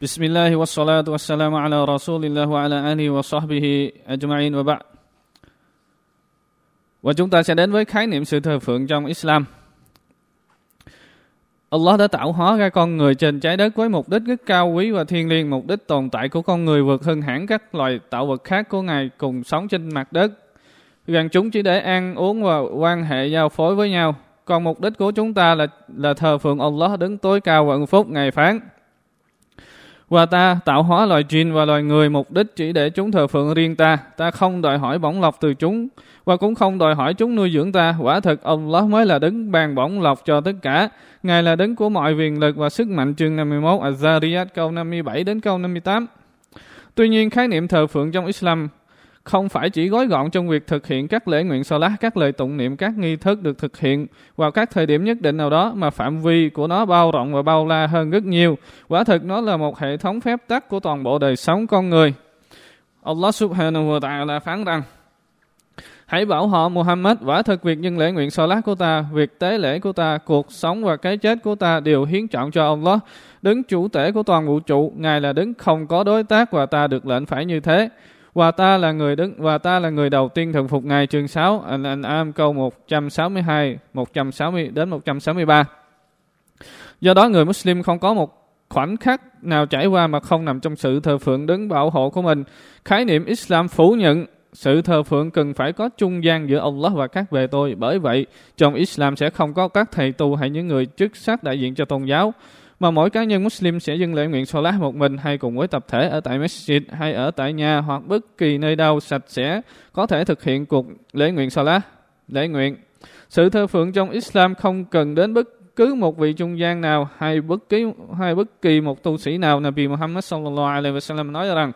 بسم الله والصلاة والسلام على رسول الله وعلى آله وصحبه أجمعين وبعد Và chúng ta sẽ đến với khái niệm sự thờ phượng trong Islam. Allah đã tạo hóa ra con người trên trái đất với mục đích rất cao quý và thiêng liêng. Mục đích tồn tại của con người vượt hơn hẳn các loài tạo vật khác của Ngài cùng sống trên mặt đất. Rằng chúng chỉ để ăn, uống và quan hệ giao phối với nhau. Còn mục đích của chúng ta là là thờ phượng Allah đứng tối cao và ân phúc. Ngài phán, và ta, tạo hóa loài jin và loài người mục đích chỉ để chúng thờ phượng riêng ta. Ta không đòi hỏi bổng lộc từ chúng, và cũng không đòi hỏi chúng nuôi dưỡng ta. Quả thực Allah mới là đứng ban bổng lộc cho tất cả. Ngài là đứng của mọi quyền lực và sức mạnh chương 51 Az-Zariyat câu 57 đến câu 58. Tuy nhiên, khái niệm thờ phượng trong Islam không phải chỉ gói gọn trong việc thực hiện các lễ nguyện salat, các lời tụng niệm, các nghi thức được thực hiện vào các thời điểm nhất định nào đó mà phạm vi của nó bao rộng và bao la hơn rất nhiều. Quả thực nó là một hệ thống phép tắc của toàn bộ đời sống con người. Allah subhanahu wa ta'ala phán rằng Hãy bảo họ Muhammad quả thực việc nhân lễ nguyện salat của ta, việc tế lễ của ta, cuộc sống và cái chết của ta đều hiến chọn cho Allah. Đứng chủ tể của toàn vũ trụ, Ngài là đứng không có đối tác và ta được lệnh phải như thế và ta là người đứng và ta là người đầu tiên thần phục ngài chương 6 Al-An'am câu 162 160 đến 163 do đó người Muslim không có một khoảnh khắc nào trải qua mà không nằm trong sự thờ phượng đứng bảo hộ của mình. Khái niệm Islam phủ nhận sự thờ phượng cần phải có trung gian giữa Allah và các bề tôi. Bởi vậy, trong Islam sẽ không có các thầy tu hay những người chức sắc đại diện cho tôn giáo mà mỗi cá nhân Muslim sẽ dâng lễ nguyện Salah một mình hay cùng với tập thể ở tại masjid hay ở tại nhà hoặc bất kỳ nơi đâu sạch sẽ có thể thực hiện cuộc lễ nguyện Salah lễ nguyện. Sự thờ phượng trong Islam không cần đến bất cứ một vị trung gian nào hay bất kỳ hay bất kỳ một tu sĩ nào Nabi Muhammad sallallahu alaihi wasallam nói rằng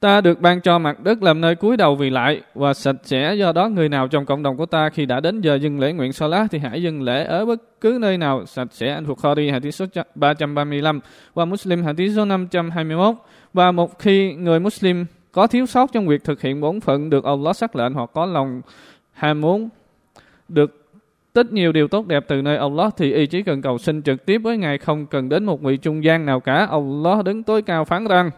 Ta được ban cho mặt đất làm nơi cúi đầu vì lại, và sạch sẽ do đó người nào trong cộng đồng của ta khi đã đến giờ dâng lễ nguyện Salat thì hãy dâng lễ ở bất cứ nơi nào, sạch sẽ. Anh Bukhari, hadith số 335 và Muslim, hadith số 521 và một khi người Muslim có thiếu sót trong việc thực hiện bổn phận được Allah xác lệnh, hoặc có lòng ham muốn được tích nhiều điều tốt đẹp từ nơi Allah thì y chỉ cần cầu xin trực tiếp với Ngài, không cần đến một vị trung gian nào cả. Allah đứng tối cao phán rằng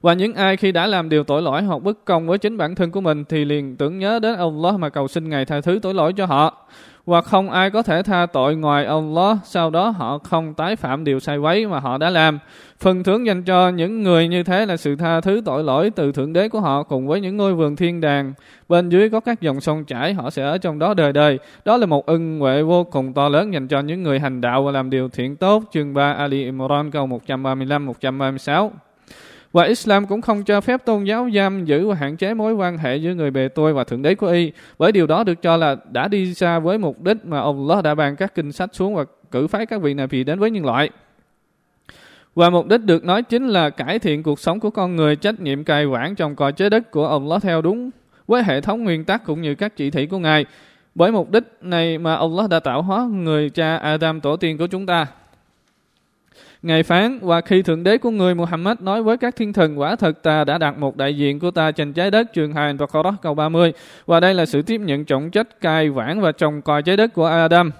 và những ai khi đã làm điều tội lỗi hoặc bất công với chính bản thân của mình thì liền tưởng nhớ đến Allah mà cầu xin Ngài tha thứ tội lỗi cho họ. Và không ai có thể tha tội ngoài Allah, sau đó họ không tái phạm điều sai quấy mà họ đã làm. Phần thưởng dành cho những người như thế là sự tha thứ tội lỗi từ Thượng Đế của họ cùng với những ngôi vườn thiên đàng. Bên dưới có các dòng sông chảy, họ sẽ ở trong đó đời đời. Đó là một ân huệ vô cùng to lớn dành cho những người hành đạo và làm điều thiện tốt. Chương 3 Ali Imran câu 135-136. Và Islam cũng không cho phép tôn giáo giam giữ và hạn chế mối quan hệ giữa người bề tôi và Thượng Đế của y. Bởi điều đó được cho là đã đi xa với mục đích mà Allah đã ban các kinh sách xuống và cử phái các vị Nabi đến với nhân loại. Và mục đích được nói chính là cải thiện cuộc sống của con người, trách nhiệm cai quản trong cõi chế đất của Allah theo đúng với hệ thống nguyên tắc cũng như các chỉ thị của Ngài. Bởi mục đích này mà Allah đã tạo hóa người cha Adam tổ tiên của chúng ta. Ngài phán, và khi Thượng Đế của người Muhammad nói với các thiên thần, quả thật ta đã đặt một đại diện của ta trên trái đất, trường hành và Korah câu 30. Và đây là sự tiếp nhận trọng trách cai quản và trồng còi trái đất của Adam.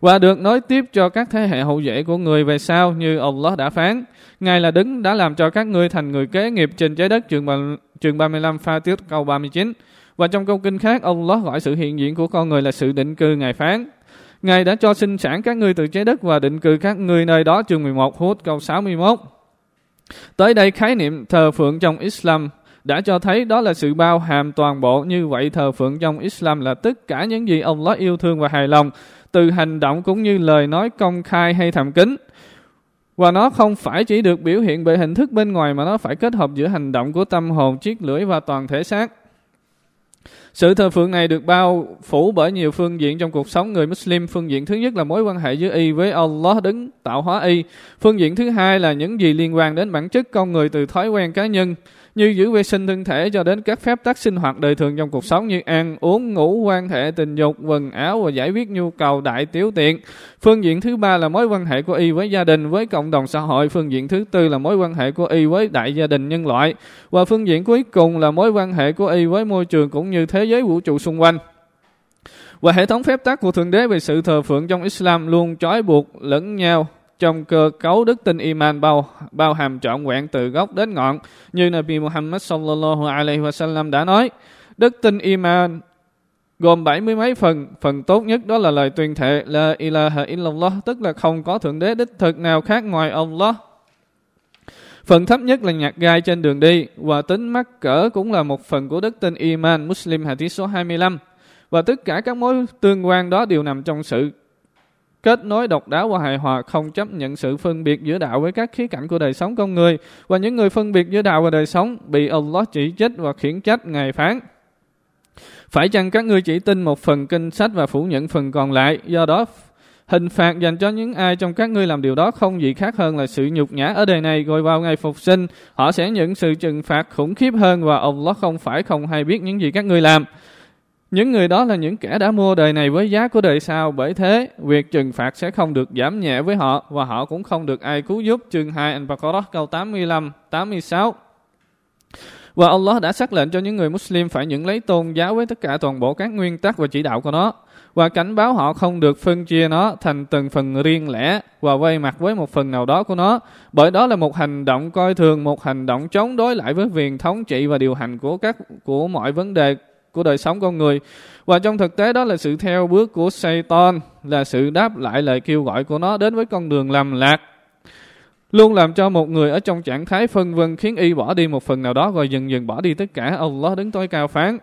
Và được nói tiếp cho các thế hệ hậu duệ của người về sau như Allah đã phán. Ngài là đứng đã làm cho các ngươi thành người kế nghiệp trên trái đất trường, trường 35 pha tiết câu 39. Và trong câu kinh khác, Allah gọi sự hiện diện của con người là sự định cư Ngài phán. Ngài đã cho sinh sản các ngươi từ trái đất và định cư các ngươi nơi đó chương 11 hút câu 61. Tới đây khái niệm thờ phượng trong Islam đã cho thấy đó là sự bao hàm toàn bộ như vậy thờ phượng trong Islam là tất cả những gì ông Allah yêu thương và hài lòng từ hành động cũng như lời nói công khai hay thầm kín. Và nó không phải chỉ được biểu hiện bởi hình thức bên ngoài mà nó phải kết hợp giữa hành động của tâm hồn, chiếc lưỡi và toàn thể xác. Sự thờ phượng này được bao phủ bởi nhiều phương diện trong cuộc sống người Muslim. Phương diện thứ nhất là mối quan hệ giữa y với Allah đứng tạo hóa y. Phương diện thứ hai là những gì liên quan đến bản chất con người từ thói quen cá nhân như giữ vệ sinh thân thể cho đến các phép tắc sinh hoạt đời thường trong cuộc sống như ăn, uống, ngủ, quan hệ, tình dục, quần áo và giải quyết nhu cầu đại tiểu tiện. Phương diện thứ ba là mối quan hệ của y với gia đình, với cộng đồng xã hội. Phương diện thứ tư là mối quan hệ của y với đại gia đình nhân loại. Và phương diện cuối cùng là mối quan hệ của y với môi trường cũng như thế giới vũ trụ xung quanh. Và hệ thống phép tắc của Thượng Đế về sự thờ phượng trong Islam luôn trói buộc lẫn nhau trong cơ cấu đức tin iman bao bao hàm trọn vẹn từ gốc đến ngọn, như Nabi Muhammad sallallahu alaihi wasallam đã nói, đức tin iman gồm bảy mươi mấy phần. Phần tốt nhất đó là lời tuyên thệ, la ilaha illallah tức là không có thượng đế đích thực nào khác ngoài Allah. Phần thấp nhất là nhạc gai trên đường đi, và tính mắc cỡ cũng là một phần của đức tin Iman. Muslim Hadith số 25. Và tất cả các mối tương quan đó đều nằm trong sự kết nối độc đáo và hài hòa, không chấp nhận sự phân biệt giữa đạo với các khía cạnh của đời sống con người và những người phân biệt giữa đạo và đời sống bị Allah chỉ trích và khiển trách, ngài phán phải chăng các ngươi chỉ tin một phần kinh sách và phủ nhận phần còn lại do đó, Hình phạt dành cho những ai trong các ngươi làm điều đó không gì khác hơn là sự nhục nhã ở đời này rồi vào ngày phục sinh. Họ sẽ nhận sự trừng phạt khủng khiếp hơn và Allah không phải không hay biết những gì các ngươi làm. Những người đó là những kẻ đã mua đời này với giá của đời sau. Bởi thế, việc trừng phạt sẽ không được giảm nhẹ với họ và họ cũng không được ai cứu giúp. Chương 2 Al-Baqarah câu 85, 86. Và Allah đã xác lệnh cho những người Muslim phải nhận lấy tôn giáo với tất cả toàn bộ các nguyên tắc và chỉ đạo của nó và cảnh báo họ không được phân chia nó thành từng phần riêng lẻ và quay mặt với một phần nào đó của nó bởi đó là một hành động coi thường một hành động chống đối lại với quyền thống trị và điều hành của các của mọi vấn đề của đời sống con người. Và trong thực tế đó là sự theo bước của Satan, là sự đáp lại lời kêu gọi của nó đến với con đường lầm lạc, luôn làm cho một người ở trong trạng thái phân vân khiến y bỏ đi một phần nào đó rồi dần dần bỏ đi tất cả. Allah đứng tối cao phán.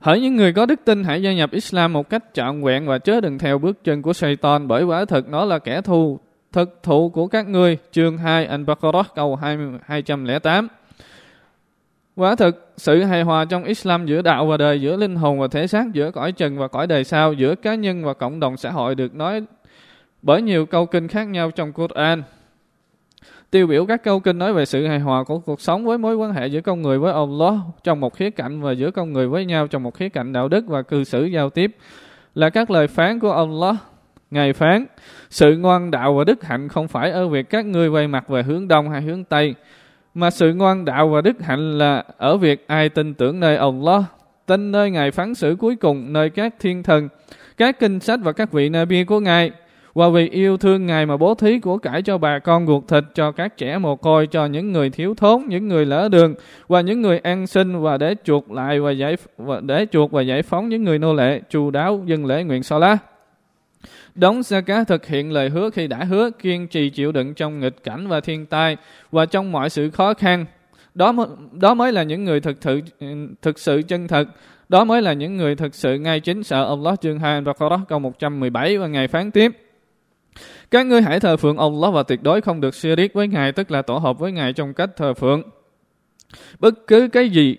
Hỡi những người có đức tin, hãy gia nhập Islam một cách trọn vẹn và chớ đừng theo bước chân của Satan, bởi quả thật nó là kẻ thù, thực thụ của các ngươi. Chương 2 Al-Baqarah, câu 208 Quả thực, sự hài hòa trong Islam giữa đạo và đời, giữa linh hồn và thể xác, giữa cõi trần và cõi đời sau, giữa cá nhân và cộng đồng xã hội được nói bởi nhiều câu kinh khác nhau trong Quran. Tiêu biểu các câu kinh nói về sự hài hòa của cuộc sống với mối quan hệ giữa con người với Allah trong một khía cạnh và giữa con người với nhau trong một khía cạnh đạo đức và cư xử giao tiếp là các lời phán của Allah. Ngài phán, sự ngoan đạo và đức hạnh không phải ở việc các ngươi quay mặt về hướng đông hay hướng tây, mà sự ngoan đạo và đức hạnh là ở việc ai tin tưởng nơi Allah, tin nơi Ngài phán xử cuối cùng, nơi các thiên thần, các kinh sách và các vị Nabi của Ngài, và vì yêu thương Ngài mà bố thí của cải cho bà con ruột thịt, cho các trẻ mồ côi, cho những người thiếu thốn, những người lỡ đường và những người ăn xin và để chuộc lại và giải và để chuộc và giải phóng những người nô lệ, chu đáo dân lễ nguyện so đóng sa cá thực hiện lời hứa khi đã hứa, kiên trì chịu đựng trong nghịch cảnh và thiên tai và trong mọi sự khó khăn. Đó đó mới là những người thực sự thực sự chân thật. Đó mới là những người thực sự ngay chính sợ Allah chương 2 Al-Baqarah câu 117 và ngày phán tiếp. Các ngươi hãy thờ phượng Allah và tuyệt đối không được shirik với Ngài, tức là tổ hợp với Ngài trong cách thờ phượng. Bất cứ cái gì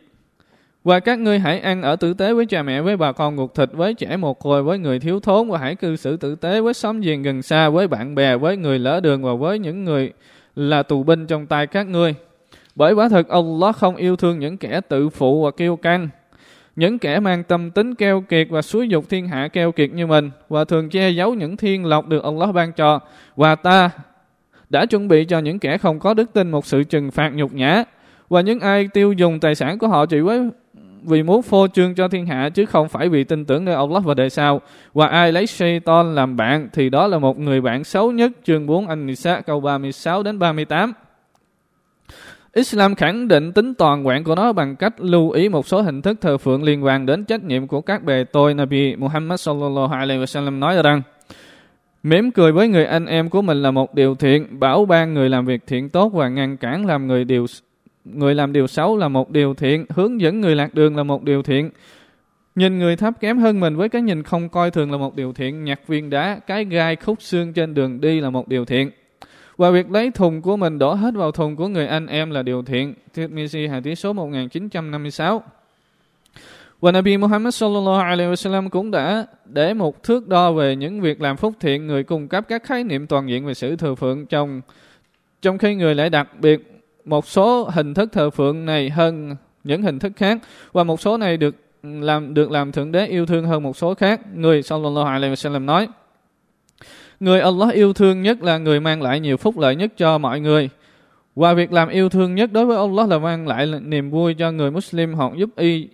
và các ngươi hãy ăn ở tử tế với cha mẹ, với bà con ngục thịt, với trẻ một côi, với người thiếu thốn và hãy cư xử tử tế với xóm giềng gần xa, với bạn bè, với người lỡ đường và với những người là tù binh trong tay các ngươi. Bởi quả thực Allah không yêu thương những kẻ tự phụ và kiêu căng, những kẻ mang tâm tính keo kiệt và xúi dục thiên hạ keo kiệt như mình và thường che giấu những thiên lộc được Allah ban cho và ta đã chuẩn bị cho những kẻ không có đức tin một sự trừng phạt nhục nhã và những ai tiêu dùng tài sản của họ chỉ với vì muốn phô trương cho thiên hạ chứ không phải vì tin tưởng nơi Allah và đời sau. Và ai lấy Shaitan làm bạn thì đó là một người bạn xấu nhất. Chương 4 Anh Nisa câu 36 đến 38. Islam khẳng định tính toàn vẹn của nó bằng cách lưu ý một số hình thức thờ phượng liên quan đến trách nhiệm của các bề tôi. Nabi Muhammad sallallahu alaihi wasallam nói rằng Mỉm cười với người anh em của mình là một điều thiện, bảo ban người làm việc thiện tốt và ngăn cản làm người điều người làm điều xấu là một điều thiện, hướng dẫn người lạc đường là một điều thiện. Nhìn người thấp kém hơn mình với cái nhìn không coi thường là một điều thiện, nhặt viên đá, cái gai khúc xương trên đường đi là một điều thiện. Và việc lấy thùng của mình đổ hết vào thùng của người anh em là điều thiện. Thuyết Misi Hà Tí số 1956. Và Nabi Muhammad sallallahu alaihi wasallam cũng đã để một thước đo về những việc làm phúc thiện người cung cấp các khái niệm toàn diện về sự thừa phượng trong trong khi người lại đặc biệt một số hình thức thờ phượng này hơn những hình thức khác, và một số này được làm được làm thượng đế yêu thương hơn một số khác. Người sallallahu alaihi wasallam nói: Người Allah yêu thương nhất là người mang lại nhiều phúc lợi nhất cho mọi người. Và việc làm yêu thương nhất đối với Allah là mang lại niềm vui cho người Muslim hoặc giúp y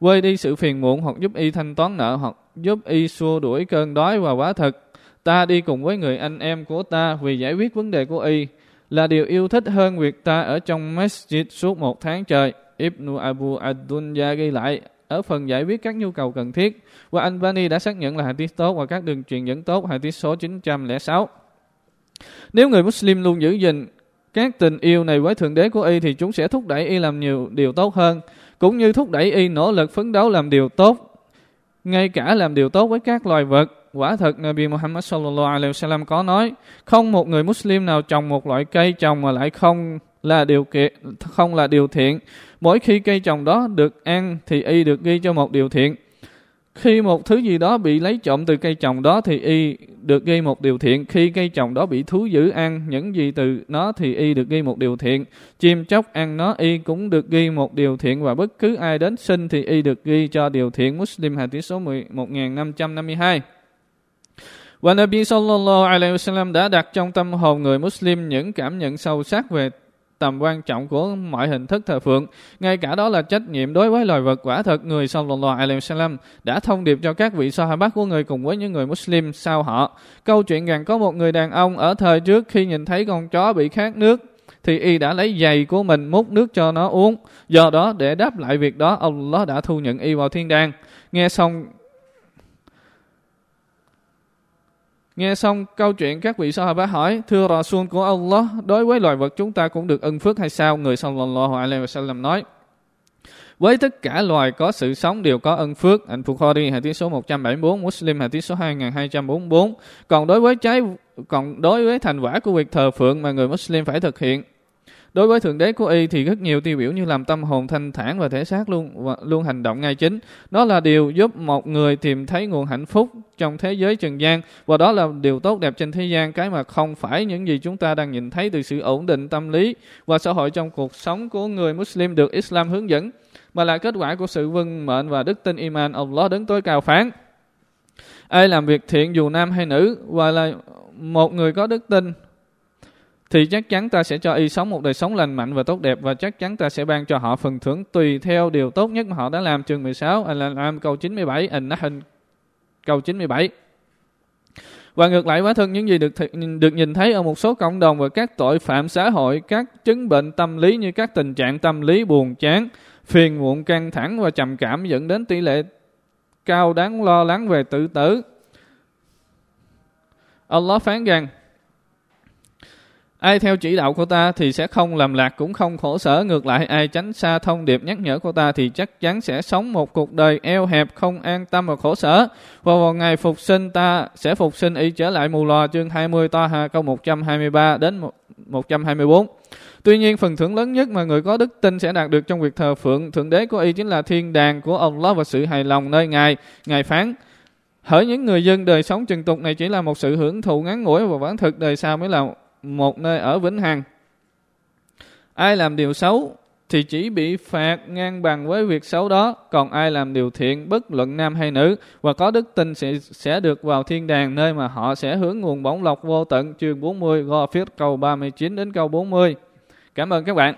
quên đi sự phiền muộn hoặc giúp y thanh toán nợ hoặc giúp y xua đuổi cơn đói và quá thực. ta đi cùng với người anh em của ta vì giải quyết vấn đề của y là điều yêu thích hơn việc ta ở trong masjid suốt một tháng trời. Ibn Abu Ad-Dunya ghi lại ở phần giải quyết các nhu cầu cần thiết. Và anh Bani đã xác nhận là hadith tốt và các đường truyền dẫn tốt hadith số 906. Nếu người Muslim luôn giữ gìn các tình yêu này với Thượng Đế của y thì chúng sẽ thúc đẩy y làm nhiều điều tốt hơn, cũng như thúc đẩy y nỗ lực phấn đấu làm điều tốt, ngay cả làm điều tốt với các loài vật. Quả thật Nabi Muhammad sallallahu alaihi wasallam có nói, không một người Muslim nào trồng một loại cây trồng mà lại không là điều kiện không là điều thiện. Mỗi khi cây trồng đó được ăn thì y được ghi cho một điều thiện. Khi một thứ gì đó bị lấy trộm từ cây trồng đó thì y được ghi một điều thiện. Khi cây trồng đó bị thú dữ ăn những gì từ nó thì y được ghi một điều thiện. Chim chóc ăn nó y cũng được ghi một điều thiện và bất cứ ai đến sinh thì y được ghi cho điều thiện. Muslim hadith số 1552. Và Nabi sallallahu alaihi wasallam đã đặt trong tâm hồn người Muslim những cảm nhận sâu sắc về tầm quan trọng của mọi hình thức thờ phượng. Ngay cả đó là trách nhiệm đối với loài vật quả thật người sallallahu alaihi wasallam đã thông điệp cho các vị sahabat của người cùng với những người Muslim sau họ. Câu chuyện rằng có một người đàn ông ở thời trước khi nhìn thấy con chó bị khát nước, thì y đã lấy giày của mình múc nước cho nó uống. Do đó, để đáp lại việc đó, Allah đã thu nhận y vào thiên đàng. Nghe xong Nghe xong câu chuyện các vị Sahaba hỏi, thưa Rasul của Allah, đối với loài vật chúng ta cũng được ân phước hay sao? Người sallallahu alaihi wasallam nói, với tất cả loài có sự sống đều có ân phước. Anh Bukhari hadith số 174, Muslim hadith số 2244. Còn đối với trái còn đối với thành quả của việc thờ phượng mà người Muslim phải thực hiện Đối với thượng đế của y thì rất nhiều tiêu biểu như làm tâm hồn thanh thản và thể xác luôn luôn hành động ngay chính. Đó là điều giúp một người tìm thấy nguồn hạnh phúc trong thế giới trần gian và đó là điều tốt đẹp trên thế gian cái mà không phải những gì chúng ta đang nhìn thấy từ sự ổn định tâm lý và xã hội trong cuộc sống của người Muslim được Islam hướng dẫn mà là kết quả của sự vâng mệnh và đức tin iman Allah đứng tối cao phán. Ai làm việc thiện dù nam hay nữ và là một người có đức tin thì chắc chắn ta sẽ cho y sống một đời sống lành mạnh và tốt đẹp và chắc chắn ta sẽ ban cho họ phần thưởng tùy theo điều tốt nhất mà họ đã làm. Chương 16, Al-An'am câu 97, An-Nahl câu 97. Và ngược lại quá thân những gì được được nhìn thấy ở một số cộng đồng và các tội phạm xã hội, các chứng bệnh tâm lý như các tình trạng tâm lý buồn chán, phiền muộn căng thẳng và trầm cảm dẫn đến tỷ lệ cao đáng lo lắng về tự tử. Allah phán rằng Ai theo chỉ đạo của ta thì sẽ không làm lạc cũng không khổ sở. Ngược lại ai tránh xa thông điệp nhắc nhở của ta thì chắc chắn sẽ sống một cuộc đời eo hẹp không an tâm và khổ sở. Và vào ngày phục sinh ta sẽ phục sinh y trở lại mù lòa chương 20 to hà câu 123 đến 124. Tuy nhiên phần thưởng lớn nhất mà người có đức tin sẽ đạt được trong việc thờ phượng Thượng Đế của y chính là thiên đàng của Allah và sự hài lòng nơi Ngài. Ngài phán, Hỡi những người dân đời sống trần tục này chỉ là một sự hưởng thụ ngắn ngủi và bản thực đời sau mới là một nơi ở vĩnh hằng. Ai làm điều xấu thì chỉ bị phạt ngang bằng với việc xấu đó, còn ai làm điều thiện bất luận nam hay nữ và có đức tin sẽ sẽ được vào thiên đàng nơi mà họ sẽ hướng nguồn bổng lộc vô tận chương 40 Gò Phiết câu 39 đến câu 40. Cảm ơn các bạn.